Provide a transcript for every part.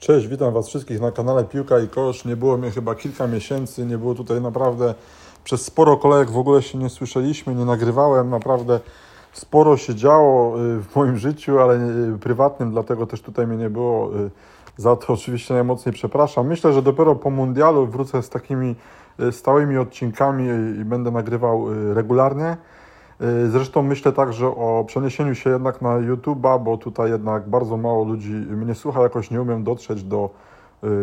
Cześć, witam Was wszystkich na kanale Piłka i Kosz. Nie było mnie chyba kilka miesięcy, nie było tutaj naprawdę przez sporo kolejek, w ogóle się nie słyszeliśmy, nie nagrywałem, naprawdę sporo się działo y, w moim życiu, ale y, prywatnym, dlatego też tutaj mnie nie było. Y, za to oczywiście najmocniej przepraszam. Myślę, że dopiero po mundialu wrócę z takimi stałymi odcinkami i będę nagrywał regularnie. Zresztą myślę także o przeniesieniu się jednak na YouTube'a, bo tutaj jednak bardzo mało ludzi mnie słucha, jakoś nie umiem dotrzeć do, y,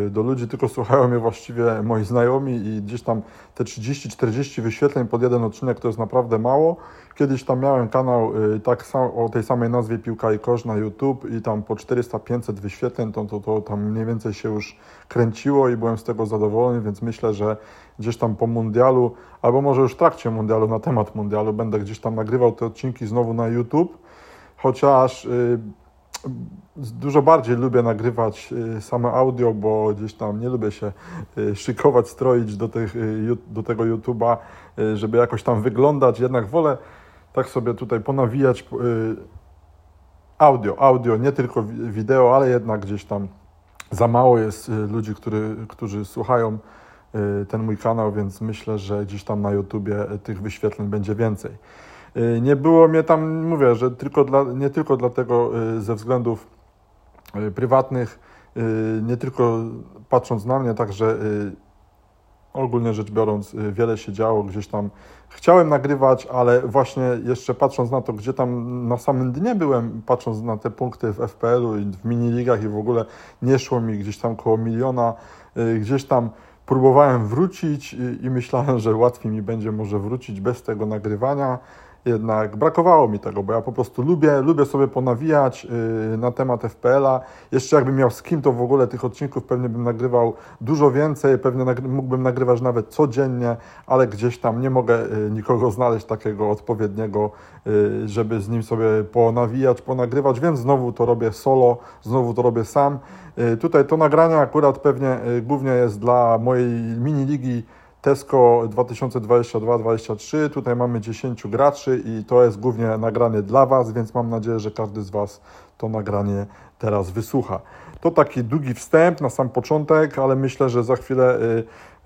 do ludzi, tylko słuchają mnie właściwie moi znajomi i gdzieś tam te 30-40 wyświetleń pod jeden odcinek to jest naprawdę mało. Kiedyś tam miałem kanał y, tak sam, o tej samej nazwie Piłka i Kosz na YouTube i tam po 400-500 wyświetleń to, to, to tam mniej więcej się już kręciło i byłem z tego zadowolony, więc myślę, że gdzieś tam po mundialu, albo może już w trakcie mundialu, na temat mundialu, będę gdzieś tam nagrywał te odcinki znowu na YouTube, chociaż y, dużo bardziej lubię nagrywać y, same audio, bo gdzieś tam nie lubię się y, szykować, stroić do, tych, y, do tego YouTube'a, żeby jakoś tam wyglądać, jednak wolę tak sobie tutaj ponawijać audio, audio, nie tylko wideo, ale jednak gdzieś tam za mało jest ludzi, który, którzy słuchają ten mój kanał, więc myślę, że gdzieś tam na YouTubie tych wyświetleń będzie więcej. Nie było mnie tam, mówię, że tylko dla, nie tylko dlatego ze względów prywatnych, nie tylko patrząc na mnie, także ogólnie rzecz biorąc, y, wiele się działo gdzieś tam. Chciałem nagrywać, ale właśnie jeszcze patrząc na to, gdzie tam na samym dnie byłem, patrząc na te punkty w FPL-u i w miniligach i w ogóle nie szło mi gdzieś tam koło miliona, y, gdzieś tam próbowałem wrócić i myślałem, że łatwiej mi będzie może wrócić bez tego nagrywania jednak brakowało mi tego, bo ja po prostu lubię, lubię sobie ponawijać yy, na temat FPL-a. Jeszcze jakbym miał z kim, to w ogóle tych odcinków pewnie bym nagrywał dużo więcej, pewnie nagry mógłbym nagrywać nawet codziennie, ale gdzieś tam nie mogę yy, nikogo znaleźć takiego odpowiedniego, yy, żeby z nim sobie ponawijać, ponagrywać, więc znowu to robię solo, znowu to robię sam. Y, tutaj to nagranie akurat pewnie y, głównie jest dla mojej mini ligi Tesco 2022-2023. Tutaj mamy 10 graczy i to jest głównie nagranie dla Was, więc mam nadzieję, że każdy z Was to nagranie teraz wysłucha. To taki długi wstęp na sam początek, ale myślę, że za chwilę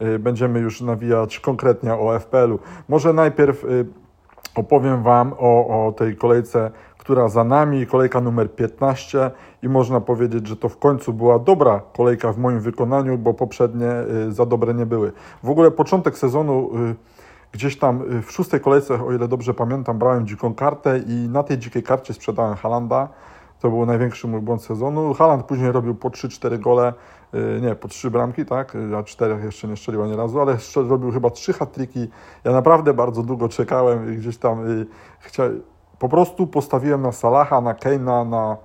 y, y, będziemy już nawijać konkretnie o FPL-u. Może najpierw y, opowiem Wam o, o tej kolejce która za nami, kolejka numer 15 i można powiedzieć, że to w końcu była dobra kolejka w moim wykonaniu, bo poprzednie y, za dobre nie były. W ogóle początek sezonu y, gdzieś tam y, w szóstej kolejce, o ile dobrze pamiętam, brałem dziką kartę i na tej dzikiej karcie sprzedałem Halanda. To był największy mój błąd sezonu. Haland później robił po 3-4 gole, nie, po 3 bramki, tak, a 4 jeszcze nie strzelił ani razu, ale robił chyba 3 hat-triki. Ja naprawdę bardzo długo czekałem i gdzieś tam chciałem po prostu postawiłem na Salaha, na Keina, na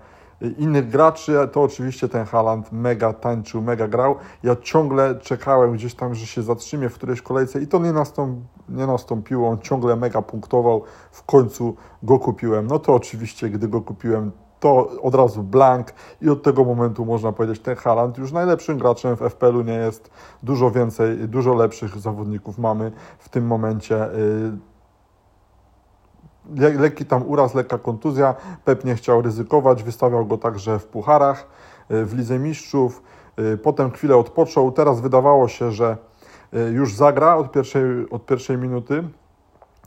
innych graczy, to oczywiście ten Haland mega tańczył, mega grał. Ja ciągle czekałem gdzieś tam, że się zatrzymie w którejś kolejce i to nie, nastąp, nie nastąpiło. On ciągle mega punktował. W końcu go kupiłem. No to oczywiście, gdy go kupiłem, to od razu blank i od tego momentu można powiedzieć, ten Haland już najlepszym graczem w FPL-u nie jest. Dużo więcej, dużo lepszych zawodników mamy w tym momencie. Lekki tam uraz, lekka kontuzja. Pep nie chciał ryzykować, wystawiał go także w pucharach, y, w Lidze Mistrzów. Y, potem chwilę odpoczął. Teraz wydawało się, że y, już zagra od pierwszej, od pierwszej minuty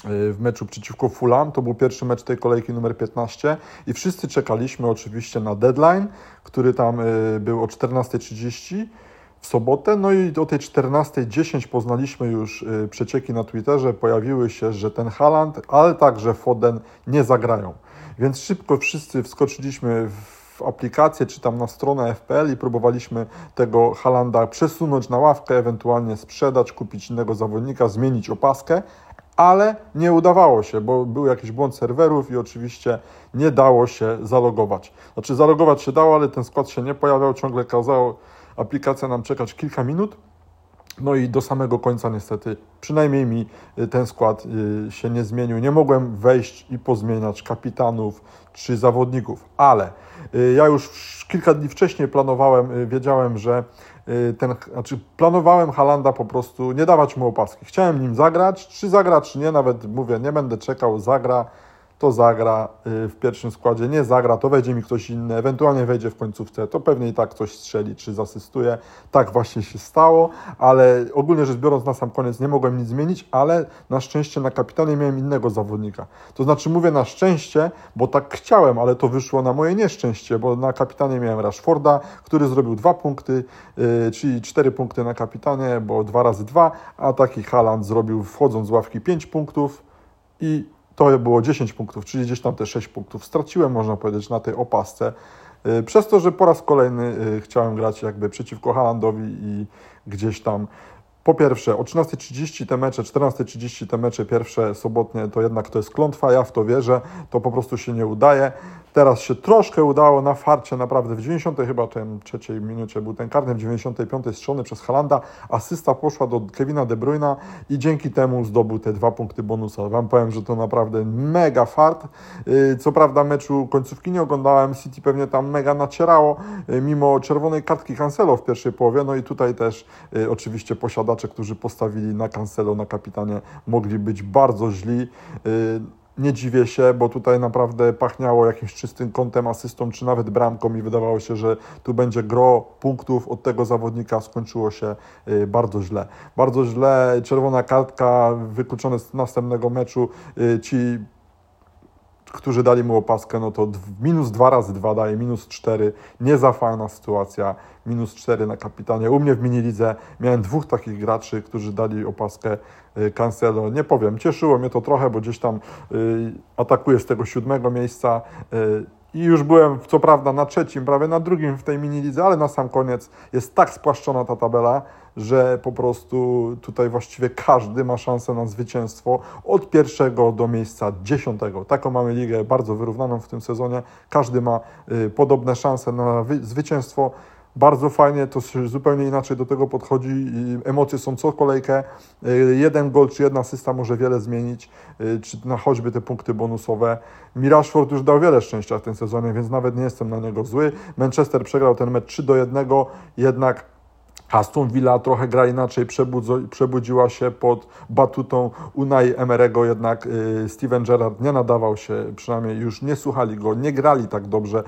w meczu przeciwko Fulham. To był pierwszy mecz tej kolejki numer 15 i wszyscy czekaliśmy oczywiście na deadline, który tam był o 14.30 w sobotę. No i o tej 14.10 poznaliśmy już y, przecieki na Twitterze. Pojawiły się, że ten Haland, ale także Foden nie zagrają. Więc szybko wszyscy wskoczyliśmy w aplikację czy tam na stronę FPL i próbowaliśmy tego Halanda przesunąć na ławkę, ewentualnie sprzedać, kupić innego zawodnika, zmienić opaskę, ale nie udawało się, bo był jakiś błąd serwerów i oczywiście nie dało się zalogować. Znaczy zalogować się dało, ale ten skład się nie pojawiał, ciągle kazało aplikacja nam czekać kilka minut. No i do samego końca niestety, przynajmniej mi y, ten skład y, się nie zmienił. Nie mogłem wejść i pozmieniać kapitanów czy zawodników, ale y, ja już kilka dni wcześniej planowałem, wiedziałem, że ten, znaczy planowałem Halanda po prostu nie dawać mu opaski. Chciałem nim zagrać, czy zagra, czy nie, nawet mówię, nie będę czekał, zagra, to zagra y, w pierwszym składzie, nie zagra, to wejdzie mi ktoś inny, ewentualnie wejdzie w końcówce, to pewnie i tak ktoś strzeli czy zasystuje. Tak właśnie się stało, ale ogólnie rzecz biorąc na sam koniec nie mogłem nic zmienić, ale na szczęście na kapitanie miałem innego zawodnika. To znaczy mówię na szczęście, bo tak chciałem, ale to wyszło na moje nieszczęście, bo na kapitanie miałem Rashforda, który zrobił dwa punkty, yy, czyli cztery punkty na kapitanie, bo dwa razy dwa, a taki Haland zrobił wchodząc z ławki pięć punktów i to było 10 punktów, czyli gdzieś tam te 6 punktów straciłem, można powiedzieć, na tej opasce. Y, przez to, że po raz kolejny y, chciałem grać jakby przeciwko Halandowi i gdzieś tam po pierwsze, o 13.30 te mecze, 14.30 te mecze pierwsze sobotnie, to jednak to jest klątwa, ja w to wierzę, to po prostu się nie udaje. Teraz się troszkę udało na farcie, naprawdę w 90 chyba trzeciej minucie był ten karny, w 95 strzelony przez Halanda, asysta poszła do Kevina De Bruyna i dzięki temu zdobył te dwa punkty bonusa. Wam powiem, że to naprawdę mega fart. Y, co prawda meczu końcówki nie oglądałem, City pewnie tam mega nacierało, y, mimo czerwonej kartki Cancelo w pierwszej połowie, no i tutaj też y, oczywiście posiadacze, którzy postawili na Cancelo, na kapitanie, mogli być bardzo źli nie dziwię się, bo tutaj naprawdę pachniało jakimś czystym kątem, asystą, czy nawet bramką i wydawało się, że tu będzie gro punktów od tego zawodnika, skończyło się y, bardzo źle. Bardzo źle, czerwona kartka, wykluczone z następnego meczu, y, ci którzy dali mu opaskę, no to minus dwa razy dwa daje, minus cztery, nie za fajna sytuacja, minus cztery na kapitanie. U mnie w minilidze miałem dwóch takich graczy, którzy dali opaskę y, Cancelo. Nie powiem, cieszyło mnie to trochę, bo gdzieś tam y, atakuje z tego siódmego miejsca y, i już byłem, co prawda, na trzecim, prawie na drugim w tej minilidze, ale na sam koniec jest tak spłaszczona ta tabela, że po prostu tutaj właściwie każdy ma szansę na zwycięstwo od pierwszego do miejsca dziesiątego. Taką mamy ligę bardzo wyrównaną w tym sezonie. Każdy ma y, podobne szanse na zwycięstwo. Bardzo fajnie, to zupełnie inaczej do tego podchodzi. Emocje są co kolejkę. Y, jeden gol czy jedna asysta może wiele zmienić, y, czy na choćby te punkty bonusowe. Mirashford już dał wiele szczęścia w tym sezonie, więc nawet nie jestem na niego zły. Manchester przegrał ten mecz 3 do 1, jednak Aston Villa trochę gra inaczej, przebudziła się pod batutą Unai Emerego, jednak y, Steven Gerrard nie nadawał się, przynajmniej już nie słuchali go, nie grali tak dobrze.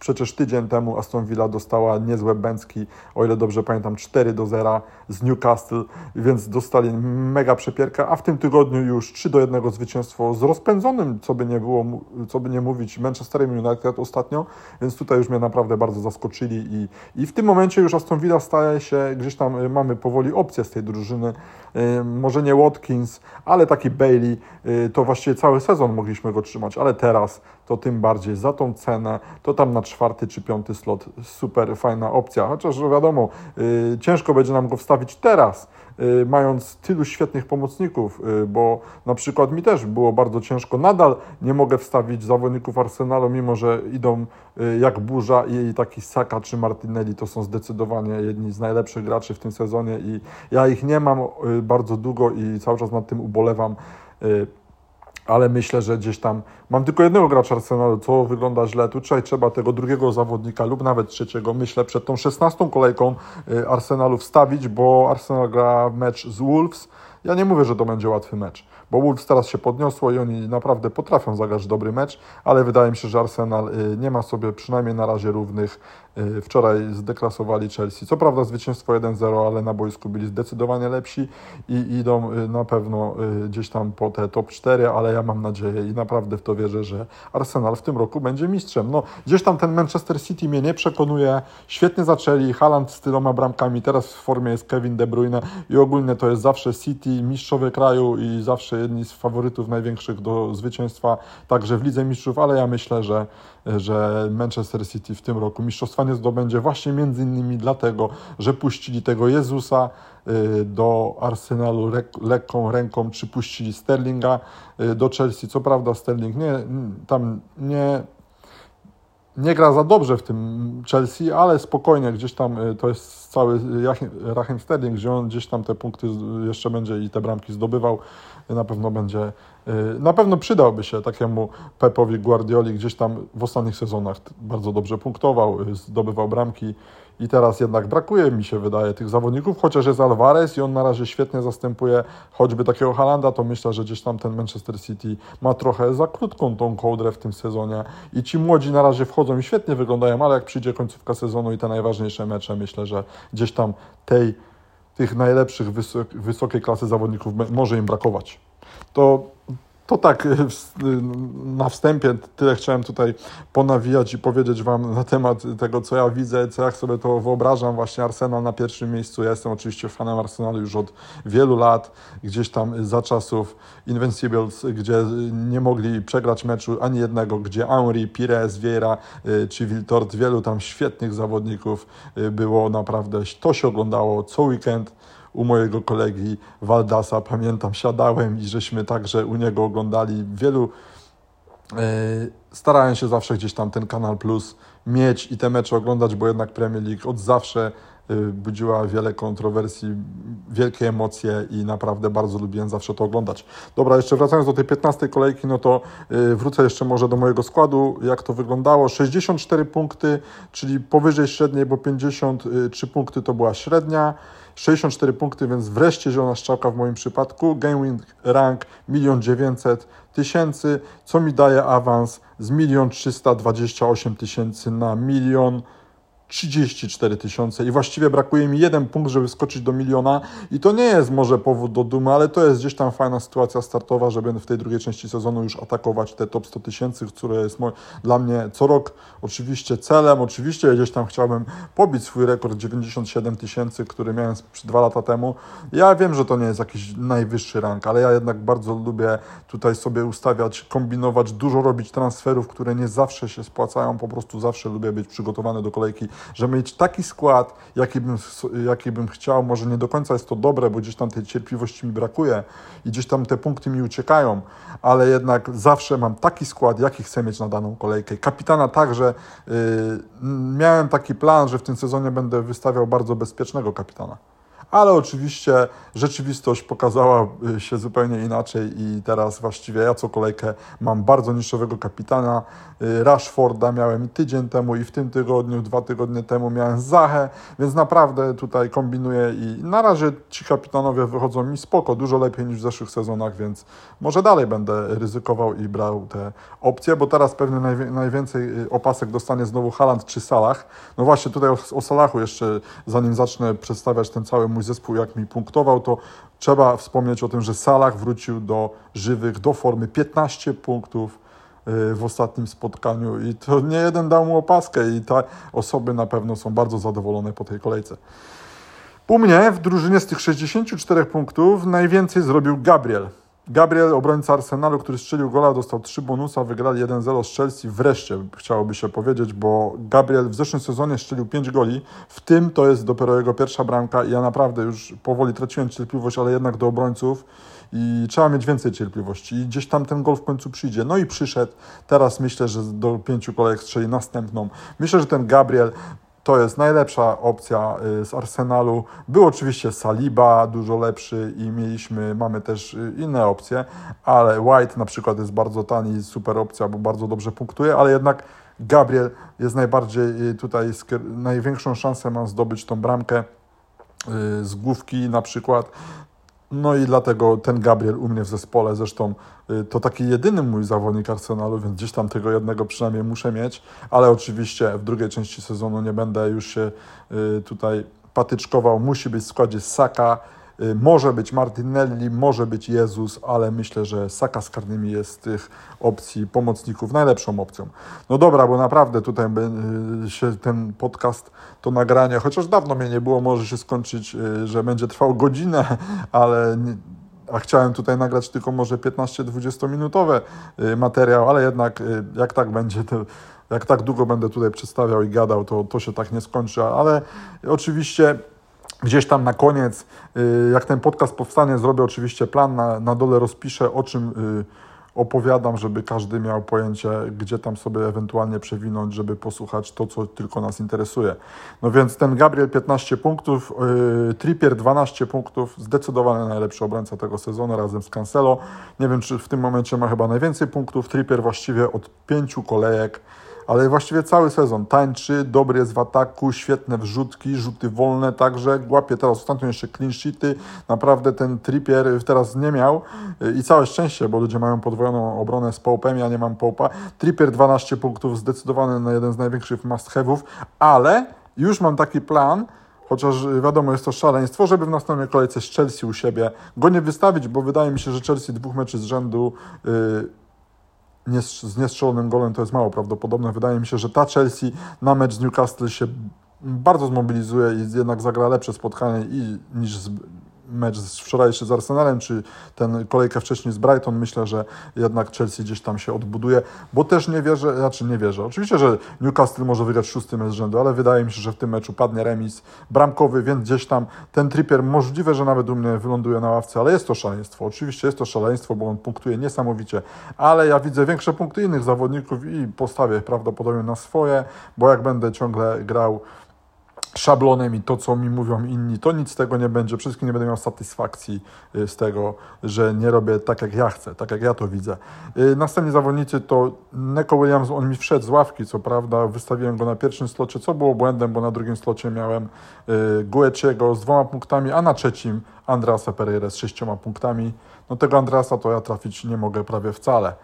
Przecież tydzień temu Aston Villa dostała niezłe bęcki, o ile dobrze pamiętam, 4 do 0 z Newcastle, więc dostali mega przepierkę, a w tym tygodniu już 3 do 1 zwycięstwo z rozpędzonym, co by nie było, co by nie mówić, Manchesterem United ostatnio, więc tutaj już mnie naprawdę bardzo zaskoczyli i, i w tym momencie już Aston Villa staje się gdzieś tam y, mamy powoli opcję z tej drużyny. Y, może nie Watkins, ale taki Bailey, y, to właściwie cały sezon mogliśmy go trzymać, ale teraz to tym bardziej za tą cenę, to tam na czwarty czy piąty slot super fajna opcja. Chociaż wiadomo, ciężko będzie nam go wstawić teraz, Y, mając tylu świetnych pomocników, y, bo na przykład mi też było bardzo ciężko. Nadal nie mogę wstawić zawodników Arsenalu, mimo że idą y, jak burza i taki Saka czy Martinelli to są zdecydowanie jedni z najlepszych graczy w tym sezonie i ja ich nie mam bardzo długo i cały czas nad tym ubolewam ale myślę, że gdzieś tam mam tylko jednego gracza Arsenalu, co wygląda źle. Tutaj trzeba tego drugiego zawodnika lub nawet trzeciego, myślę, przed tą szesnastą kolejką Arsenalu wstawić, bo Arsenal gra mecz z Wolves. Ja nie mówię, że to będzie łatwy mecz, bo Wolves teraz się podniosło i oni naprawdę potrafią zagrać dobry mecz, ale wydaje mi się, że Arsenal nie ma sobie przynajmniej na razie równych Y, wczoraj zdeklasowali Chelsea. Co prawda zwycięstwo 1-0, ale na boisku byli zdecydowanie lepsi i idą y, na pewno y, gdzieś tam po te top 4, ale ja mam nadzieję i naprawdę w to wierzę, że Arsenal w tym roku będzie mistrzem. No, gdzieś tam ten Manchester City mnie nie przekonuje. Świetnie zaczęli, Haaland z tyloma bramkami, teraz w formie jest Kevin De Bruyne i ogólnie to jest zawsze City, mistrzowie kraju i zawsze jedni z faworytów największych do zwycięstwa, także w Lidze Mistrzów, ale ja myślę, że, że Manchester City w tym roku mistrzostwa nie zdobędzie właśnie między innymi dlatego, że puścili tego Jezusa y, do Arsenalu lekką ręką, czy puścili Sterlinga y, do Chelsea. Co prawda Sterling nie, tam nie nie gra za dobrze w tym Chelsea, ale spokojnie, gdzieś tam y, to jest cały Raheem Sterling, gdzie on gdzieś tam te punkty jeszcze będzie i te bramki zdobywał, na pewno będzie na pewno przydałby się takiemu Pepowi Guardioli, gdzieś tam w ostatnich sezonach bardzo dobrze punktował, zdobywał bramki i teraz jednak brakuje mi się wydaje tych zawodników, chociaż jest Alvarez i on na razie świetnie zastępuje choćby takiego Halanda, to myślę, że gdzieś tam ten Manchester City ma trochę za krótką tą kołdrę w tym sezonie i ci młodzi na razie wchodzą i świetnie wyglądają, ale jak przyjdzie końcówka sezonu i te najważniejsze mecze, myślę, że gdzieś tam tej, tych najlepszych wysok, wysokiej klasy zawodników może im brakować. To to tak y, na wstępie tyle chciałem tutaj ponawijać i powiedzieć Wam na temat tego, co ja widzę, co jak sobie to wyobrażam. Właśnie Arsenal na pierwszym miejscu. Ja jestem oczywiście fanem Arsenalu już od wielu lat, gdzieś tam za czasów Invincibles, gdzie nie mogli przegrać meczu ani jednego, gdzie Henry, Pires, Vieira y, czy Wiltord, wielu tam świetnych zawodników y, było naprawdę. To się oglądało co weekend u mojego kolegi Waldasa, pamiętam, siadałem i żeśmy także u niego oglądali wielu. Yy, starałem się zawsze gdzieś tam ten Kanal Plus mieć i te mecze oglądać, bo jednak Premier League od zawsze e, budziła wiele kontrowersji, wielkie emocje i naprawdę bardzo lubiłem zawsze to oglądać. Dobra, jeszcze wracając do tej 15 kolejki, no to e, wrócę jeszcze może do mojego składu, jak to wyglądało. 64 punkty, czyli powyżej średniej, bo 53 punkty to była średnia. 64 punkty, więc wreszcie zielona strzałka w moim przypadku. Game win rank 1 900 tysięcy, co mi daje awans z 1 328 tysięcy na 1 34 tysiące i właściwie brakuje mi jeden punkt, żeby skoczyć do miliona i to nie jest może powód do dumy, ale to jest gdzieś tam fajna sytuacja startowa, żeby w tej drugiej części sezonu już atakować te top 100 tysięcy, które jest dla mnie co rok oczywiście celem, oczywiście gdzieś tam chciałbym pobić swój rekord 97 tysięcy, który miałem dwa lata temu. Ja wiem, że to nie jest jakiś najwyższy rank, ale ja jednak bardzo lubię tutaj sobie ustawiać, kombinować, dużo robić transferów, które nie zawsze się spłacają, po prostu zawsze lubię być przygotowany do kolejki że mieć taki skład, jaki bym, jaki bym chciał, może nie do końca jest to dobre, bo gdzieś tam tej cierpliwości mi brakuje i gdzieś tam te punkty mi uciekają, ale jednak zawsze mam taki skład, jaki chcę mieć na daną kolejkę. Kapitana także yy, miałem taki plan, że w tym sezonie będę wystawiał bardzo bezpiecznego kapitana ale oczywiście rzeczywistość pokazała y, się zupełnie inaczej i teraz właściwie ja co kolejkę mam bardzo niższowego kapitana. Y, Rashforda miałem tydzień temu i w tym tygodniu, dwa tygodnie temu miałem Zachę, więc naprawdę tutaj kombinuję i na razie ci kapitanowie wychodzą mi spoko, dużo lepiej niż w zeszłych sezonach, więc może dalej będę ryzykował i brał te opcje, bo teraz pewnie najwięcej y, opasek dostanie znowu Haland czy Salah. No właśnie tutaj o, o Salachu jeszcze, zanim zacznę przedstawiać ten cały mój zespół, jak mi punktował, to trzeba wspomnieć o tym, że Salah wrócił do żywych, do formy 15 punktów y, w ostatnim spotkaniu i to nie jeden dał mu opaskę i te osoby na pewno są bardzo zadowolone po tej kolejce. U mnie w drużynie z tych 64 punktów najwięcej zrobił Gabriel. Gabriel, obrońca Arsenalu, który strzelił gola, dostał 3 bonusa, wygrali 1-0 z Chelsea. Wreszcie chciałoby się powiedzieć, bo Gabriel w zeszłym sezonie strzelił 5 goli, w tym to jest dopiero jego pierwsza bramka i ja naprawdę już powoli traciłem cierpliwość, ale jednak do obrońców i trzeba mieć więcej cierpliwości i gdzieś tam ten gol w końcu przyjdzie. No i przyszedł, teraz myślę, że do pięciu kolejek strzeli następną. Myślę, że ten Gabriel to jest najlepsza opcja y, z Arsenalu. Był oczywiście Saliba, dużo lepszy i mieliśmy, mamy też y, inne opcje, ale White na przykład jest bardzo tani, super opcja, bo bardzo dobrze punktuje, ale jednak Gabriel jest najbardziej y, tutaj, największą szansę ma zdobyć tą bramkę z główki na przykład. No i dlatego ten Gabriel u mnie w zespole, zresztą y, to taki jedyny mój zawodnik Arsenalu, więc gdzieś tam tego jednego przynajmniej muszę mieć, ale oczywiście w drugiej części sezonu nie będę już się y, tutaj patyczkował, musi być w składzie Saka, może być Martinelli, może być Jezus, ale myślę, że Saka z karnymi jest tych opcji pomocników najlepszą opcją. No dobra, bo naprawdę tutaj y, się ten podcast, to nagranie, chociaż dawno mnie nie było, może się skończyć, y, że będzie trwał godzinę, ale a chciałem tutaj nagrać tylko może 15-20 minutowe materiał, ale jednak jak tak będzie, to jak tak długo będę tutaj przedstawiał i gadał, to, to się tak nie skończy, ale oczywiście Gdzieś tam na koniec, y, jak ten podcast powstanie, zrobię oczywiście plan, na, na dole rozpiszę o czym, y, opowiadam, żeby każdy miał pojęcie, gdzie tam sobie ewentualnie przewinąć, żeby posłuchać to, co tylko nas interesuje. No więc ten Gabriel 15 punktów, yy, Trippier 12 punktów, zdecydowanie najlepszy obrońca tego sezonu razem z Cancelo. Nie wiem, czy w tym momencie ma chyba najwięcej punktów. Trippier właściwie od pięciu kolejek ale właściwie cały sezon. Tańczy, dobry jest w ataku, świetne wrzutki, rzuty wolne także, łapie teraz ostatnio jeszcze clean sheety, naprawdę ten Trippier teraz nie miał. I całe szczęście, bo ludzie mają podwojoną obronę z Połpem, ja nie mam Połpa. Trippier 12 punktów, zdecydowany na jeden z największych must have'ów, ale już mam taki plan, chociaż wiadomo, jest to szaleństwo, żeby w następnej kolejce z Chelsea u siebie go nie wystawić, bo wydaje mi się, że Chelsea dwóch meczy z rzędu yy, z niestrzelonym golem to jest mało prawdopodobne. Wydaje mi się, że ta Chelsea na mecz z Newcastle się bardzo zmobilizuje i jednak zagra lepsze spotkanie i, niż z, mecz wczorajszy z Arsenalem, czy ten kolejkę wcześniej z Brighton, myślę, że jednak Chelsea gdzieś tam się odbuduje, bo też nie wierzę, znaczy nie wierzę. Oczywiście, że Newcastle może wygrać szósty mecz rzędu, ale wydaje mi się, że w tym meczu padnie remis bramkowy, więc gdzieś tam ten Trippier możliwe, że nawet u mnie wyląduje na ławce, ale jest to szaleństwo. Oczywiście jest to szaleństwo, bo on punktuje niesamowicie, ale ja widzę większe punkty innych zawodników i postawię prawdopodobnie na swoje, bo jak będę ciągle grał szablonem i to, co mi mówią inni, to nic z tego nie będzie. Wszystkim nie będę miał satysfakcji y, z tego, że nie robię tak, jak ja chcę, tak jak ja to widzę. Y, następni zawodnicy to Neko Williams, on mi wszedł z ławki, co prawda, wystawiłem go na pierwszym slocie, co było błędem, bo na drugim slocie miałem y, Gueciego z dwoma punktami, a na trzecim Andrasa Pereira z sześcioma punktami. No tego Andrasa to ja trafić nie mogę prawie wcale.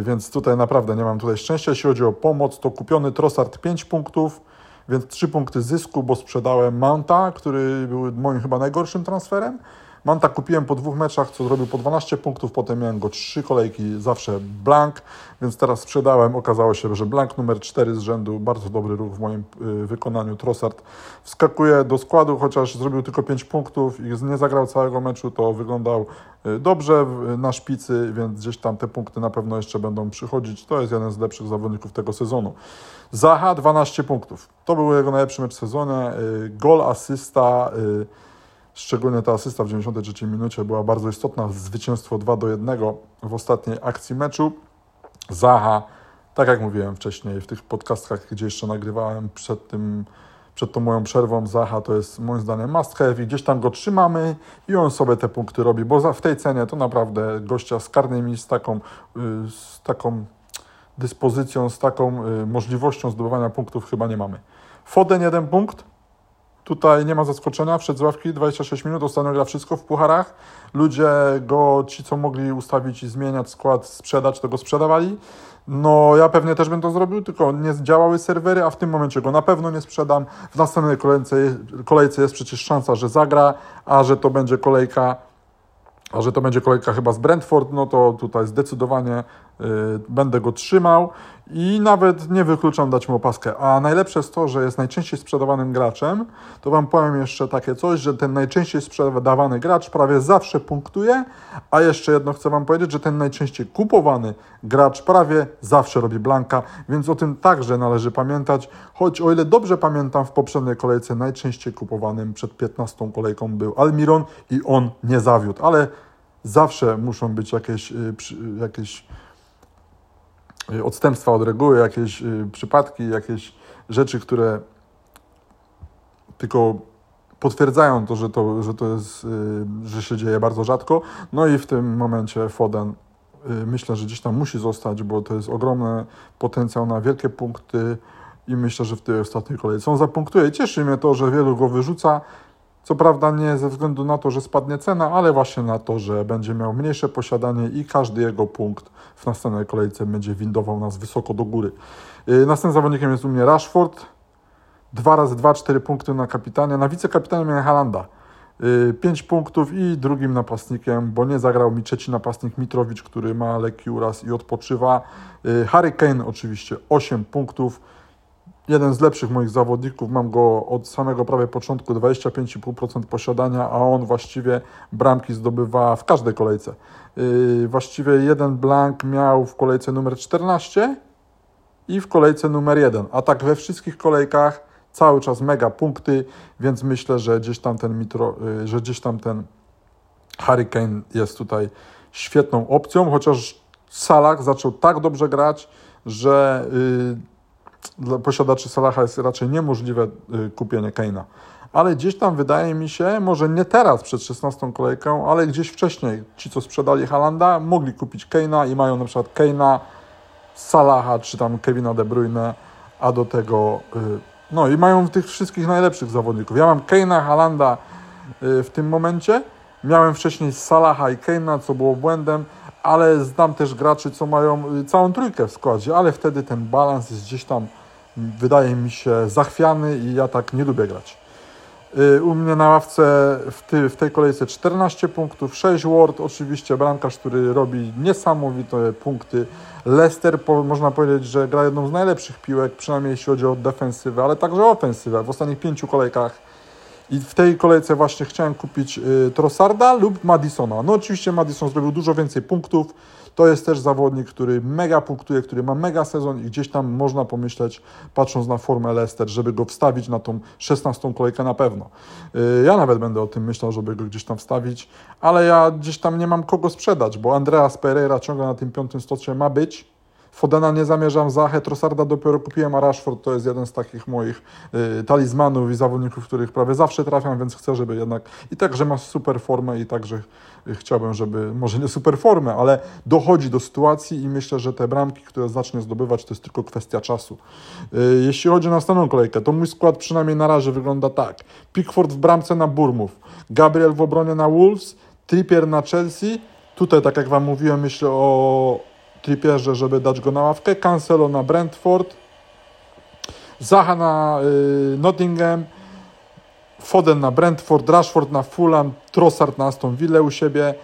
Więc tutaj naprawdę nie mam tutaj szczęścia. Jeśli chodzi o pomoc, to kupiony Trossard 5 punktów, więc trzy punkty zysku, bo sprzedałem Manta, który był moim chyba najgorszym transferem. Manta kupiłem po dwóch meczach, co zrobił po 12 punktów, potem miałem go trzy kolejki, zawsze blank, więc teraz sprzedałem. Okazało się, że blank numer 4 z rzędu, bardzo dobry ruch w moim y, wykonaniu. Trossard wskakuje do składu, chociaż zrobił tylko 5 punktów i nie zagrał całego meczu, to wyglądał y, dobrze na szpicy, więc gdzieś tam te punkty na pewno jeszcze będą przychodzić. To jest jeden z lepszych zawodników tego sezonu. Zaha 12 punktów. To był jego najlepszy mecz w sezonie. Y, gol, asysta. Szczególnie ta asysta w 93 minucie była bardzo istotna. Zwycięstwo 2 do 1 w ostatniej akcji meczu. Zaha, tak jak mówiłem wcześniej w tych podcastach, gdzie jeszcze nagrywałem przed tym, przed tą moją przerwą, Zaha to jest moim zdaniem must have i gdzieś tam go trzymamy i on sobie te punkty robi, bo w tej cenie to naprawdę gościa z karnymi, z taką, y, z taką dyspozycją, z taką y, możliwością zdobywania punktów chyba nie mamy. Foden jeden punkt, Tutaj nie ma zaskoczenia, przed z ławki 26 minut, ostatnio gra wszystko w pucharach. Ludzie go, ci co mogli ustawić i zmieniać skład, sprzedać, to go sprzedawali. No ja pewnie też bym to zrobił, tylko nie działały serwery, a w tym momencie go na pewno nie sprzedam. W następnej kolejce, kolejce jest przecież szansa, że zagra, a że to będzie kolejka a że to będzie kolejka chyba z Brentford, no to tutaj zdecydowanie będę go trzymał i nawet nie wykluczam dać mu opaskę. A najlepsze jest to, że jest najczęściej sprzedawanym graczem. To Wam powiem jeszcze takie coś, że ten najczęściej sprzedawany gracz prawie zawsze punktuje, a jeszcze jedno chcę Wam powiedzieć, że ten najczęściej kupowany gracz prawie zawsze robi blanka, więc o tym także należy pamiętać. Choć o ile dobrze pamiętam, w poprzedniej kolejce najczęściej kupowanym przed 15 kolejką był Almiron i on nie zawiódł, ale zawsze muszą być jakieś, y, jakieś y, odstępstwa od reguły, jakieś y, przypadki, jakieś rzeczy, które tylko potwierdzają to, że to, że to jest, że się dzieje bardzo rzadko. No i w tym momencie Foden myślę, że gdzieś tam musi zostać, bo to jest ogromny potencjał na wielkie punkty i myślę, że w tej ostatniej kolejce on zapunktuje. Cieszy mnie to, że wielu go wyrzuca. Co prawda nie ze względu na to, że spadnie cena, ale właśnie na to, że będzie miał mniejsze posiadanie i każdy jego punkt w następnej kolejce będzie windował nas wysoko do góry. Y, następnym zawodnikiem jest u mnie Rashford. Dwa razy dwa, cztery punkty na kapitanie. Na wicekapitanie miałem Halanda. 5 y, punktów i drugim napastnikiem, bo nie zagrał mi trzeci napastnik Mitrowicz, który ma lekki uraz i odpoczywa. Y, Harry Kane oczywiście 8 punktów jeden z lepszych moich zawodników, mam go od samego prawie początku 25,5% posiadania, a on właściwie bramki zdobywa w każdej kolejce. Yy, właściwie jeden blank miał w kolejce numer 14 i w kolejce numer 1, a tak we wszystkich kolejkach cały czas mega punkty, więc myślę, że gdzieś tam ten mitro, yy, że gdzieś tam ten Hurricane jest tutaj świetną opcją, chociaż Salah zaczął tak dobrze grać, że yy, dla posiadaczy Salaha jest raczej niemożliwe yy, kupienie Keina. Ale gdzieś tam wydaje mi się, może nie teraz przed 16 kolejką, ale gdzieś wcześniej ci, co sprzedali Halanda, mogli kupić Keina i mają na przykład Salaha czy tam Kevina De Bruyne, a do tego yy, no i mają tych wszystkich najlepszych zawodników. Ja mam Keina, Halanda yy, w tym momencie, miałem wcześniej Salaha i Keina, co było błędem, ale znam też graczy, co mają y, całą trójkę w składzie, ale wtedy ten balans jest gdzieś tam, wydaje mi się, zachwiany i ja tak nie lubię grać. Y, u mnie na ławce w, ty, w tej kolejce 14 punktów, 6 Ward, oczywiście bramkarz, który robi niesamowite punkty. Leicester, po, można powiedzieć, że gra jedną z najlepszych piłek, przynajmniej jeśli chodzi o defensywę, ale także ofensywę. W ostatnich pięciu kolejkach i w tej kolejce właśnie chciałem kupić y, Trossarda lub Madisona. No oczywiście Madison zrobił dużo więcej punktów. To jest też zawodnik, który mega punktuje, który ma mega sezon i gdzieś tam można pomyśleć, patrząc na formę Leicester, żeby go wstawić na tą 16 kolejkę na pewno. Y, ja nawet będę o tym myślał, żeby go gdzieś tam wstawić, ale ja gdzieś tam nie mam kogo sprzedać, bo Andreas Pereira ciągle na tym piątym stocie ma być Fodena nie zamierzam, Zachę, Trossarda dopiero kupiłem, a Rashford to jest jeden z takich moich y, talizmanów i zawodników, których prawie zawsze trafiam, więc chcę, żeby jednak i tak, że ma super formę i także chciałbym, żeby, może nie super formę, ale dochodzi do sytuacji i myślę, że te bramki, które zacznie zdobywać, to jest tylko kwestia czasu. Y, jeśli chodzi o następną kolejkę, to mój skład przynajmniej na razie wygląda tak. Pickford w bramce na Burmów, Gabriel w obronie na Wolves, Trippier na Chelsea, Tutaj, tak jak Wam mówiłem, myślę o, Trippierze, żeby dać go na ławkę, Cancelo na Brentford, Zaha na y, Nottingham, Foden na Brentford, Rashford na Fulham, Trossard na Aston Villa u siebie,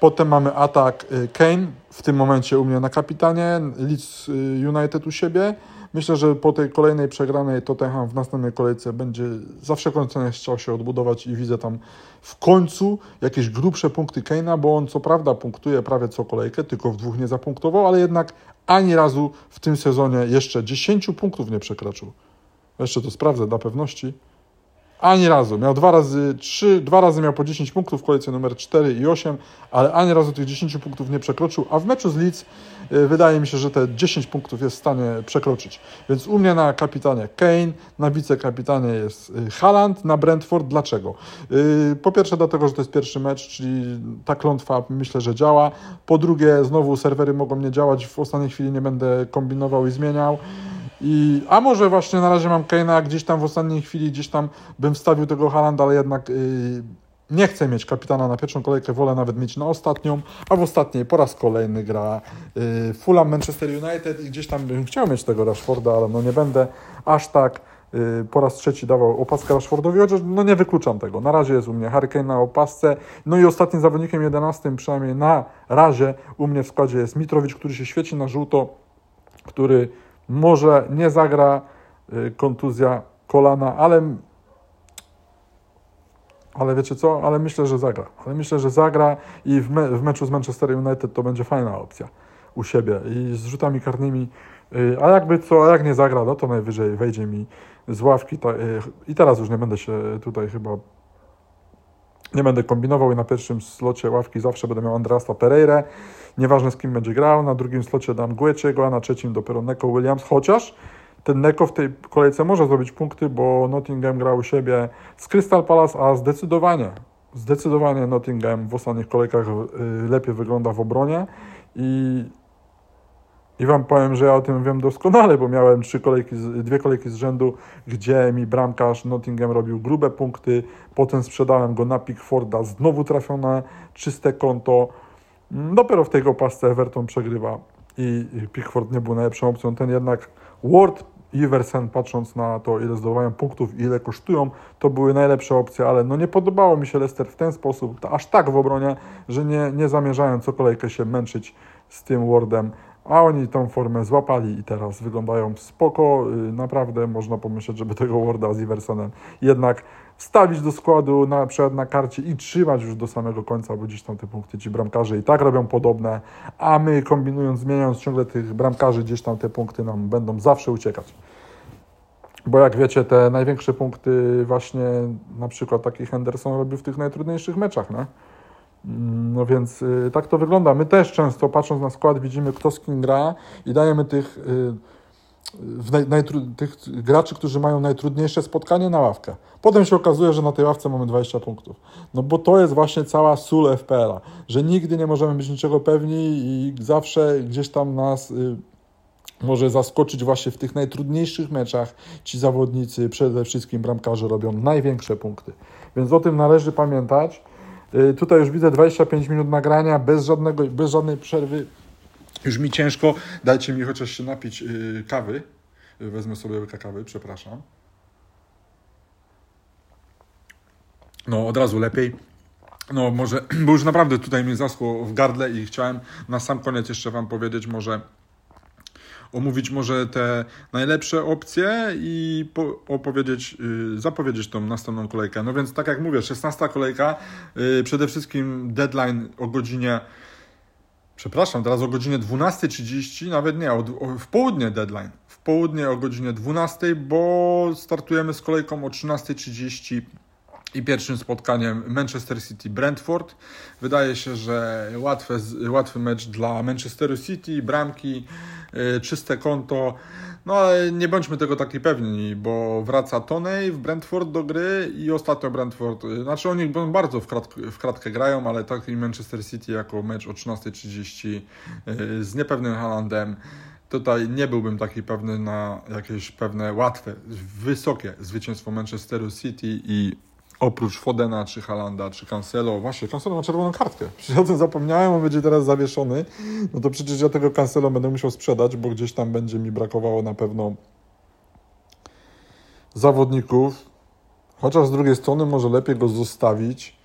potem mamy atak y, Kane, w tym momencie u mnie na kapitanie, Leeds y, United u siebie, Myślę, że po tej kolejnej przegranej Tottenham w następnej kolejce będzie za wszelką cenę chciał się odbudować i widzę tam w końcu jakieś grubsze punkty Keina, bo on co prawda punktuje prawie co kolejkę, tylko w dwóch nie zapunktował, ale jednak ani razu w tym sezonie jeszcze 10 punktów nie przekroczył. Jeszcze to sprawdzę dla pewności. Ani razu. Miał dwa razy, trzy, dwa razy miał po 10 punktów w kolejce numer 4 i 8, ale ani razu tych 10 punktów nie przekroczył, a w meczu z Leeds y, wydaje mi się, że te 10 punktów jest w stanie przekroczyć. Więc u mnie na kapitanie Kane, na wicekapitanie jest y, Haaland, na Brentford. Dlaczego? Y, po pierwsze dlatego, że to jest pierwszy mecz, czyli ta klątwa myślę, że działa. Po drugie, znowu serwery mogą nie działać, w ostatniej chwili nie będę kombinował i zmieniał. I, a może właśnie na razie mam Kane'a gdzieś tam w ostatniej chwili, gdzieś tam bym wstawił tego Halanda, ale jednak yy, nie chcę mieć kapitana na pierwszą kolejkę, wolę nawet mieć na ostatnią, a w ostatniej po raz kolejny gra yy, Fulham Manchester United i gdzieś tam bym chciał mieć tego Rashforda, ale no nie będę aż tak yy, po raz trzeci dawał opaskę Rashfordowi, chociaż no nie wykluczam tego. Na razie jest u mnie Harry Kane na opasce, no i ostatnim zawodnikiem 11, przynajmniej na razie u mnie w składzie jest Mitrowicz, który się świeci na żółto, który może nie zagra, y, kontuzja kolana, ale ale wiecie co? Ale myślę, że zagra. Ale myślę, że zagra i w, me w meczu z Manchester United to będzie fajna opcja u siebie i z rzutami karnymi. Y, a jakby co, a jak nie zagra, no to najwyżej wejdzie mi z ławki. Y, I teraz już nie będę się tutaj chyba nie będę kombinował i na pierwszym slocie ławki zawsze będę miał Andrasta Pereira. Nieważne z kim będzie grał. Na drugim slocie dam Gueciego, a na trzecim dopiero Neko Williams. Chociaż ten Neko w tej kolejce może zrobić punkty, bo Nottingham grał u siebie z Crystal Palace, a zdecydowanie, zdecydowanie Nottingham w ostatnich kolejkach y, lepiej wygląda w obronie i i Wam powiem, że ja o tym wiem doskonale, bo miałem trzy kolejki, dwie kolejki z rzędu, gdzie mi bramkarz Nottingham robił grube punkty, potem sprzedałem go na Pickforda, znowu trafione czyste konto. Dopiero w tej opasce Everton przegrywa i Pickford nie był najlepszą opcją. Ten jednak Ward Iversen, patrząc na to, ile zdobywają punktów i ile kosztują, to były najlepsze opcje, ale no nie podobało mi się Leicester w ten sposób, aż tak w obronie, że nie, nie zamierzają co kolejkę się męczyć z tym Wardem a oni tą formę złapali i teraz wyglądają spoko. Y, naprawdę można pomyśleć, żeby tego Warda z Iversonem jednak wstawić do składu na przykład na karcie i trzymać już do samego końca, bo gdzieś tam te punkty ci bramkarze i tak robią podobne, a my kombinując, zmieniając ciągle tych bramkarzy, gdzieś tam te punkty nam będą zawsze uciekać. Bo jak wiecie, te największe punkty właśnie na przykład taki Henderson robił w tych najtrudniejszych meczach, nie? No więc y, tak to wygląda. My też często patrząc na skład widzimy kto z kim gra i dajemy tych, y, naj, tych graczy, którzy mają najtrudniejsze spotkanie na ławkę. Potem się okazuje, że na tej ławce mamy 20 punktów. No bo to jest właśnie cała sól FPL-a, że nigdy nie możemy być niczego pewni i zawsze gdzieś tam nas y, może zaskoczyć właśnie w tych najtrudniejszych meczach ci zawodnicy, przede wszystkim bramkarze robią największe punkty. Więc o tym należy pamiętać. Y, tutaj już widzę 25 minut nagrania bez, żadnego, bez żadnej przerwy. Już mi ciężko. Dajcie mi chociaż się napić y, kawy. Y, wezmę sobie łyka kawy, przepraszam. No, od razu lepiej. No, może, bo już naprawdę tutaj mi zaschło w gardle i chciałem na sam koniec jeszcze Wam powiedzieć, może omówić może te najlepsze opcje i po, opowiedzieć, yy, zapowiedzieć tą następną kolejkę. No więc tak jak mówię, 16 kolejka, yy, przede wszystkim deadline o godzinie przepraszam, teraz o godzinie 12.30, nawet nie, o, o, w południe deadline, w południe o godzinie 12, bo startujemy z kolejką o 13.30 i pierwszym spotkaniem Manchester City-Brentford. Wydaje się, że łatwy, łatwy mecz dla Manchesteru City, bramki, czyste konto. No ale nie bądźmy tego taki pewni, bo wraca Tonej w Brentford do gry i ostatnio Brentford, y, znaczy oni bardzo w, krat, w kratkę grają, ale taki Manchester City jako mecz o 13.30 yy, z niepewnym Haalandem tutaj nie byłbym taki pewny na jakieś pewne łatwe, wysokie zwycięstwo Manchesteru City i oprócz Fodena, czy Halanda, czy Cancelo, właśnie Cancelo ma czerwoną kartkę. Przecież o tym zapomniałem, on będzie teraz zawieszony. No to przecież ja tego Cancelo będę musiał sprzedać, bo gdzieś tam będzie mi brakowało na pewno zawodników. Chociaż z drugiej strony może lepiej go zostawić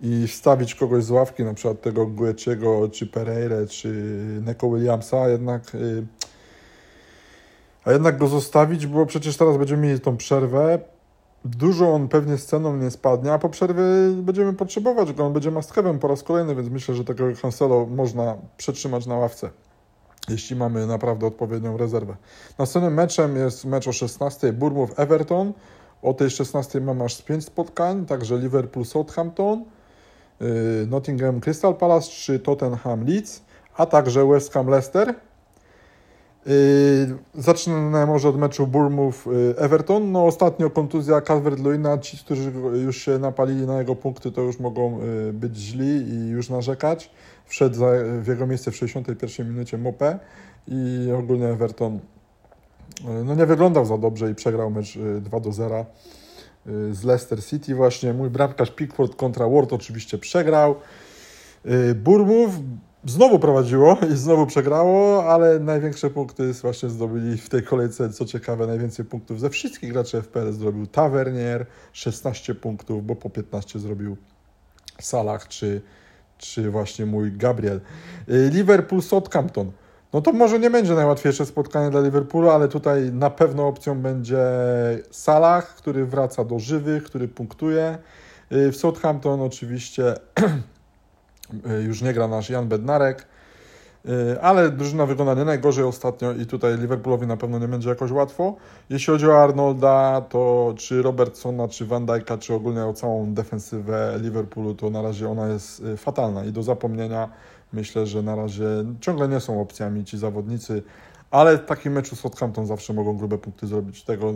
i wstawić kogoś z ławki, na przykład tego Gueciego, czy Pereira, czy Neko Williamsa, a jednak... Y, a jednak go zostawić, bo przecież teraz będziemy mieli tą przerwę Dużo on pewnie sceną nie spadnie, a po przerwie będziemy potrzebować go. On będzie mastkewem po raz kolejny, więc myślę, że tego Cancelo można przetrzymać na ławce, jeśli mamy naprawdę odpowiednią rezerwę. Następnym meczem jest mecz o 16 Bournemouth-Everton. O tej 16 mamy aż 5 spotkań, także Liverpool-Southampton, y, Nottingham Crystal Palace czy Tottenham Leeds, a także West Ham Leicester. Yy, zacznę może od meczu Bournemouth-Everton. Y, no ostatnio kontuzja Calvert-Lewina. Ci, którzy już się napalili na jego punkty, to już mogą y, być źli i już narzekać. Wszedł w jego miejsce w 61 minucie Mopé i ogólnie Everton no nie wyglądał za dobrze i przegrał mecz 2 do 0 z Leicester City właśnie. Mój bramkarz Pickford kontra Ward oczywiście przegrał. Bournemouth znowu prowadziło i znowu przegrało, ale największe punkty właśnie zdobyli w tej kolejce, co ciekawe, najwięcej punktów ze wszystkich graczy FPL zrobił Tavernier, 16 punktów, bo po 15 zrobił Salah czy, czy właśnie mój Gabriel. Y, Liverpool Southampton. No to może nie będzie najłatwiejsze spotkanie dla Liverpoolu, ale tutaj na pewno opcją będzie Salah, który wraca do żywych, który punktuje. Y, w Southampton oczywiście już nie gra nasz Jan Bednarek, y, ale drużyna wygląda nie najgorzej ostatnio i tutaj Liverpoolowi na pewno nie będzie jakoś łatwo. Jeśli chodzi o Arnolda, to czy Robertsona, czy Van Dijk'a, czy ogólnie o całą defensywę Liverpoolu, to na razie ona jest y, fatalna i do zapomnienia myślę, że na razie ciągle nie są opcjami ci zawodnicy, ale w takim meczu z Southampton zawsze mogą grube punkty zrobić. Tego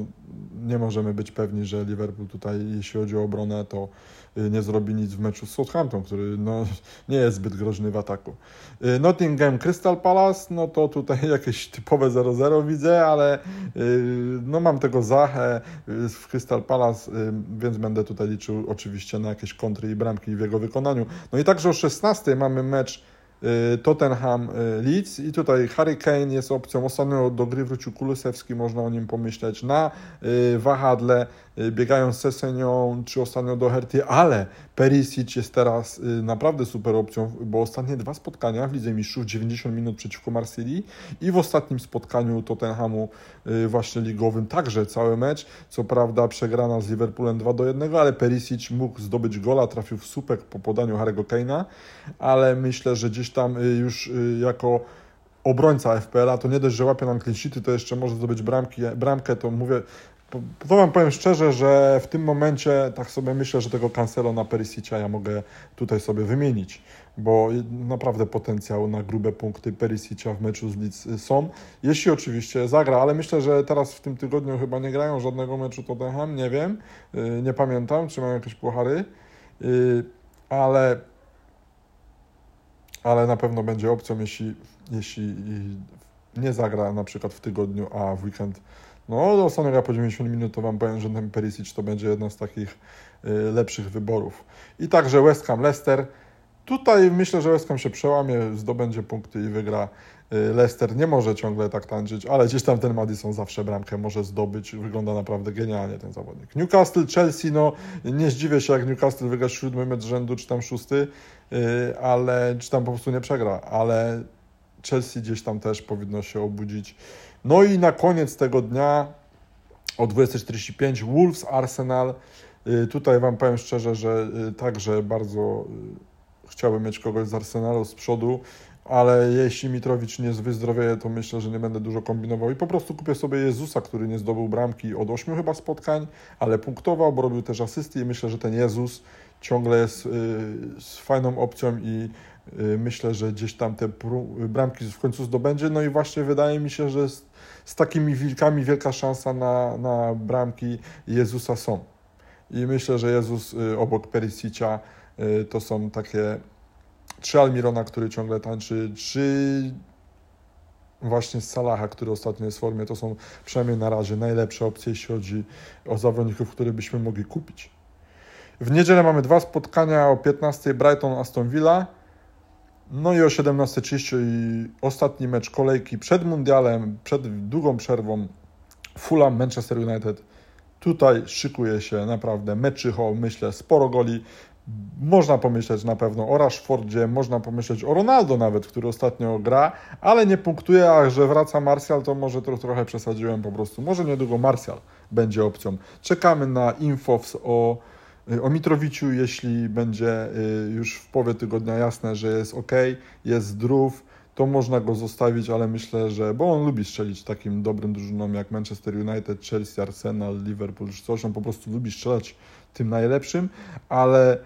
nie możemy być pewni, że Liverpool tutaj, jeśli chodzi o obronę, to nie zrobi nic w meczu z Southampton, który no, nie jest zbyt groźny w ataku. Y, Nottingham Crystal Palace, no to tutaj jakieś typowe 0-0 widzę, ale y, no mam tego zachę w Crystal Palace, więc będę tutaj liczył oczywiście na jakieś kontry i bramki w jego wykonaniu. No i także o 16 mamy mecz Y, Tottenham y, Leeds i tutaj Harry Kane jest opcją. Ostatnio do gry wrócił Kulusewski, można o nim pomyśleć. Na y, wahadle biegają z Sesenią czy ostatnio do Herty, ale Perisic jest teraz naprawdę super opcją, bo ostatnie dwa spotkania w Lidze Mistrzów 90 minut przeciwko Marsylii i w ostatnim spotkaniu Tottenhamu właśnie ligowym także cały mecz. Co prawda przegrana z Liverpoolem 2 do 1, ale Perisic mógł zdobyć gola, trafił w słupek po podaniu Harry'ego Kane'a, ale myślę, że gdzieś tam y, już y, jako obrońca FPL-a, to nie dość, że łapie nam sheety, to jeszcze może zdobyć bramki, bramkę, to mówię, to Wam powiem szczerze, że w tym momencie tak sobie myślę, że tego Cancelo na Perisicia ja mogę tutaj sobie wymienić, bo naprawdę potencjał na grube punkty Perisicia w meczu z Leeds są, jeśli oczywiście zagra, ale myślę, że teraz w tym tygodniu chyba nie grają żadnego meczu Tottenham, nie wiem, y, nie pamiętam, czy mają jakieś puchary, y, ale ale na pewno będzie opcją, jeśli, jeśli nie zagra na przykład w tygodniu, a w weekend no, zostanie gra po 90 minut, to Wam powiem, że ten Perisic to będzie jedna z takich y, lepszych wyborów. I także West Ham, Leicester. Tutaj myślę, że West Ham się przełamie, zdobędzie punkty i wygra. Y, Leicester nie może ciągle tak tańczyć, ale gdzieś tam ten Madison zawsze bramkę może zdobyć. Wygląda naprawdę genialnie ten zawodnik. Newcastle, Chelsea, no nie zdziwię się, jak Newcastle wygra siódmy mecz rzędu, czy tam szósty, y, ale czy tam po prostu nie przegra, ale Chelsea gdzieś tam też powinno się obudzić. No i na koniec tego dnia o 20.45 Wolves Arsenal. Y, tutaj Wam powiem szczerze, że y, także bardzo y, chciałbym mieć kogoś z Arsenalu z przodu, ale jeśli Mitrowicz nie wyzdrowieje, to myślę, że nie będę dużo kombinował i po prostu kupię sobie Jezusa, który nie zdobył bramki od 8 chyba spotkań, ale punktował, bo robił też asysty i myślę, że ten Jezus ciągle jest z fajną opcją i myślę, że gdzieś tam te bramki w końcu zdobędzie. No i właśnie wydaje mi się, że z, z takimi wilkami wielka szansa na, na bramki Jezusa są. I myślę, że Jezus y, obok Perisicia y, to są takie trzy Almirona, który ciągle tańczy, trzy właśnie z Salaha, który ostatnio jest w formie, to są przynajmniej na razie najlepsze opcje, jeśli chodzi o zawodników, które byśmy mogli kupić. W niedzielę mamy dwa spotkania o 15 Brighton Aston Villa. No i o 17.30 ostatni mecz kolejki przed mundialem, przed długą przerwą Fulham Manchester United. Tutaj szykuje się naprawdę meczycho, myślę, sporo goli. Można pomyśleć na pewno o Rashfordzie, można pomyśleć o Ronaldo nawet, który ostatnio gra, ale nie punktuje, a że wraca Martial, to może to trochę przesadziłem po prostu. Może niedługo Martial będzie opcją. Czekamy na info o o Mitrowiciu, jeśli będzie y, już w połowie tygodnia jasne, że jest ok, jest zdrów, to można go zostawić, ale myślę, że, bo on lubi strzelić takim dobrym drużynom jak Manchester United, Chelsea, Arsenal, Liverpool, czy coś, on po prostu lubi strzelać tym najlepszym, ale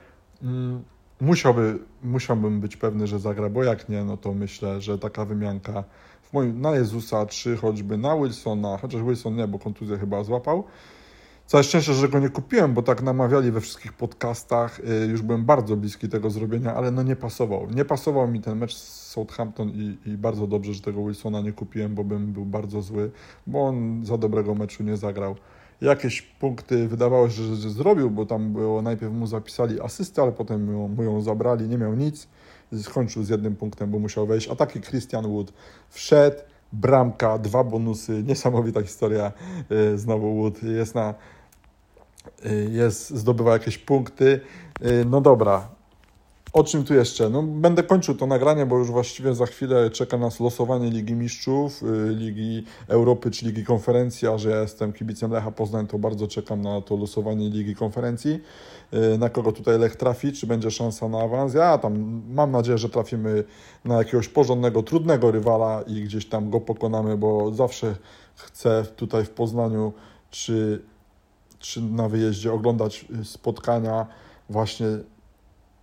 mm, musiałby, musiałbym być pewny, że zagra, bo jak nie, no to myślę, że taka wymianka w moim, na Jezusa, czy choćby na Wilsona, chociaż Wilson nie, bo kontuzję chyba złapał, Całe szczęście, że go nie kupiłem, bo tak namawiali we wszystkich podcastach. Y, już byłem bardzo bliski tego zrobienia, ale no nie pasował. Nie pasował mi ten mecz z Southampton i, i bardzo dobrze, że tego Wilsona nie kupiłem, bo bym był bardzo zły, bo on za dobrego meczu nie zagrał. Jakieś punkty wydawało się, że, że zrobił, bo tam było najpierw mu zapisali asystę, ale potem mu, mu ją zabrali, nie miał nic. Skończył z jednym punktem, bo musiał wejść. A taki Christian Wood wszedł, bramka, dwa bonusy, niesamowita historia. Y, znowu Wood jest na jest, zdobywa jakieś punkty. Y, no dobra, o czym tu jeszcze? No, będę kończył to nagranie, bo już właściwie za chwilę czeka nas losowanie Ligi Mistrzów, y, Ligi Europy czy Ligi Konferencji, a że ja jestem kibicem Lecha Poznań, to bardzo czekam na to losowanie Ligi Konferencji. Na kogo tutaj Lech trafi, czy będzie szansa na awans? Ja tam mam nadzieję, że trafimy na jakiegoś porządnego, trudnego rywala i gdzieś tam go pokonamy, bo zawsze chcę tutaj w Poznaniu, czy czy na wyjeździe oglądać y, spotkania właśnie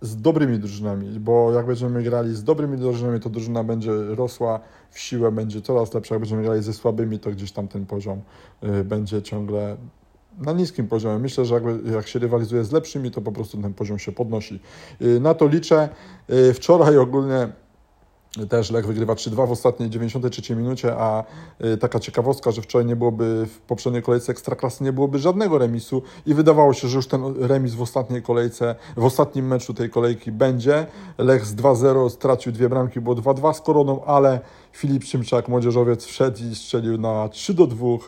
z dobrymi drużynami, bo jak będziemy grali z dobrymi drużynami, to drużyna będzie rosła w siłę, będzie coraz lepsza. Jak będziemy grali ze słabymi, to gdzieś tam ten poziom y, będzie ciągle na niskim poziomie. Myślę, że jak się rywalizuje z lepszymi, to po prostu ten poziom się podnosi. Y, na to liczę. Wczoraj ogólnie też Lech wygrywa 3-2 w ostatniej 93 minucie, a y, taka ciekawostka, że wczoraj nie byłoby w poprzedniej kolejce Ekstraklasy nie byłoby żadnego remisu i wydawało się, że już ten remis w ostatniej kolejce, w ostatnim meczu tej kolejki będzie. Lech z 2-0 stracił dwie bramki, było 2-2 z Koroną, ale Filip Szymczak, młodzieżowiec, wszedł i strzelił na 3-2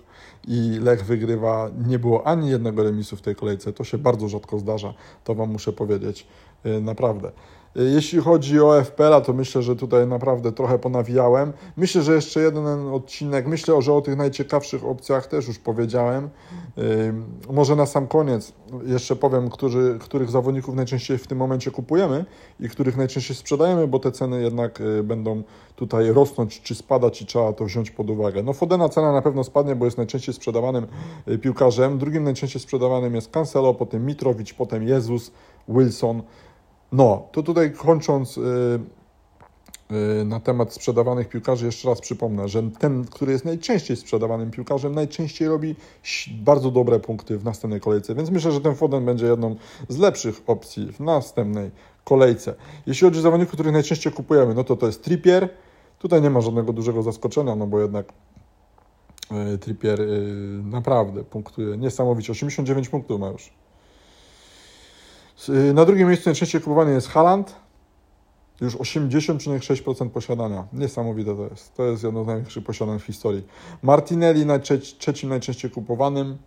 i Lech wygrywa. Nie było ani jednego remisu w tej kolejce. To się bardzo rzadko zdarza, to Wam muszę powiedzieć, y, naprawdę. Jeśli chodzi o FPL-a, to myślę, że tutaj naprawdę trochę ponawijałem. Myślę, że jeszcze jeden odcinek, myślę, że o tych najciekawszych opcjach też już powiedziałem. Może na sam koniec jeszcze powiem, którzy, których zawodników najczęściej w tym momencie kupujemy i których najczęściej sprzedajemy, bo te ceny jednak y, będą tutaj rosnąć czy spadać i trzeba to wziąć pod uwagę. No Fodena cena na pewno spadnie, bo jest najczęściej sprzedawanym y, piłkarzem. Drugim najczęściej sprzedawanym jest Cancelo, potem Mitrowicz, potem Jezus, Wilson. No, to tutaj kończąc yy, yy, na temat sprzedawanych piłkarzy, jeszcze raz przypomnę, że ten, który jest najczęściej sprzedawanym piłkarzem, najczęściej robi bardzo dobre punkty w następnej kolejce, więc myślę, że ten Foden będzie jedną z lepszych opcji w następnej kolejce. Jeśli chodzi o zawodników, których najczęściej kupujemy, no to to jest Trippier. Tutaj nie ma żadnego dużego zaskoczenia, no bo jednak yy, Trippier naprawdę punktuje niesamowicie. 89 punktów ma już. Y, na drugim miejscu najczęściej kupowany jest Haland. Już 80,6% posiadania. Niesamowite to jest. To jest jedno z największych posiadań w historii. Martinelli na trzecim najczęściej kupowanym.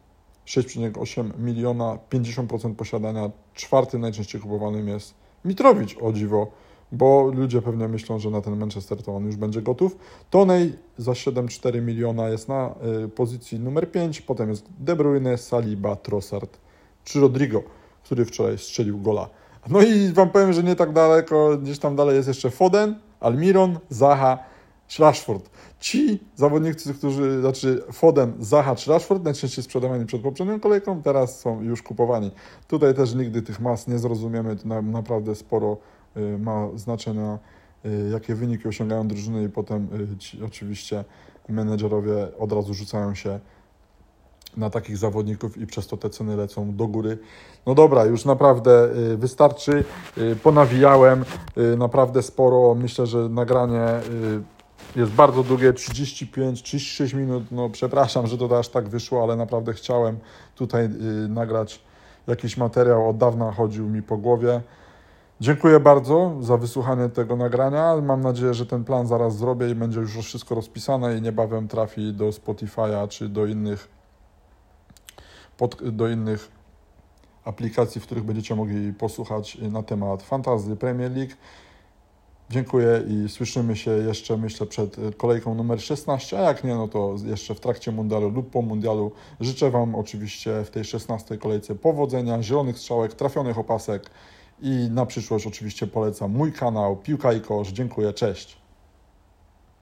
6,8 miliona, 50% posiadania. Czwartym najczęściej kupowanym jest Mitrowicz, o dziwo, bo ludzie pewnie myślą, że na ten Manchester to on już będzie gotów. Tonej za 7,4 miliona jest na y, pozycji numer 5, potem jest De Bruyne, Saliba, Trossard czy Rodrigo który wczoraj strzelił gola. No i wam powiem, że nie tak daleko, gdzieś tam dalej jest jeszcze Foden, Almiron, Zaha, Rashford. Ci zawodnicy, którzy, znaczy Foden, Zaha Rashford, najczęściej sprzedawani przed poprzednią kolejką, teraz są już kupowani. Tutaj też nigdy tych mas nie zrozumiemy, to na, naprawdę sporo y, ma znaczenia, y, jakie wyniki osiągają drużyny i potem y, ci, oczywiście menedżerowie od razu rzucają się na takich zawodników i przez to te ceny lecą do góry. No dobra, już naprawdę y, wystarczy. Y, ponawijałem y, naprawdę sporo. Myślę, że nagranie jest bardzo długie, 35-36 minut. No przepraszam, że to aż tak wyszło, ale naprawdę chciałem tutaj nagrać jakiś materiał. Od dawna chodził mi po głowie. Dziękuję bardzo za wysłuchanie tego nagrania. Mam nadzieję, że ten plan zaraz zrobię i będzie już wszystko rozpisane i niebawem trafi do Spotify'a czy do innych pod, do innych aplikacji, w których będziecie mogli posłuchać na temat Fantasy Premier League. Dziękuję i słyszymy się jeszcze, myślę, przed kolejką numer 16, a jak nie, no to jeszcze w trakcie mundialu lub po mundialu. Życzę Wam oczywiście w tej 16 kolejce powodzenia, zielonych strzałek, trafionych opasek i na przyszłość oczywiście polecam mój kanał Piłka i Kosz. Dziękuję, cześć!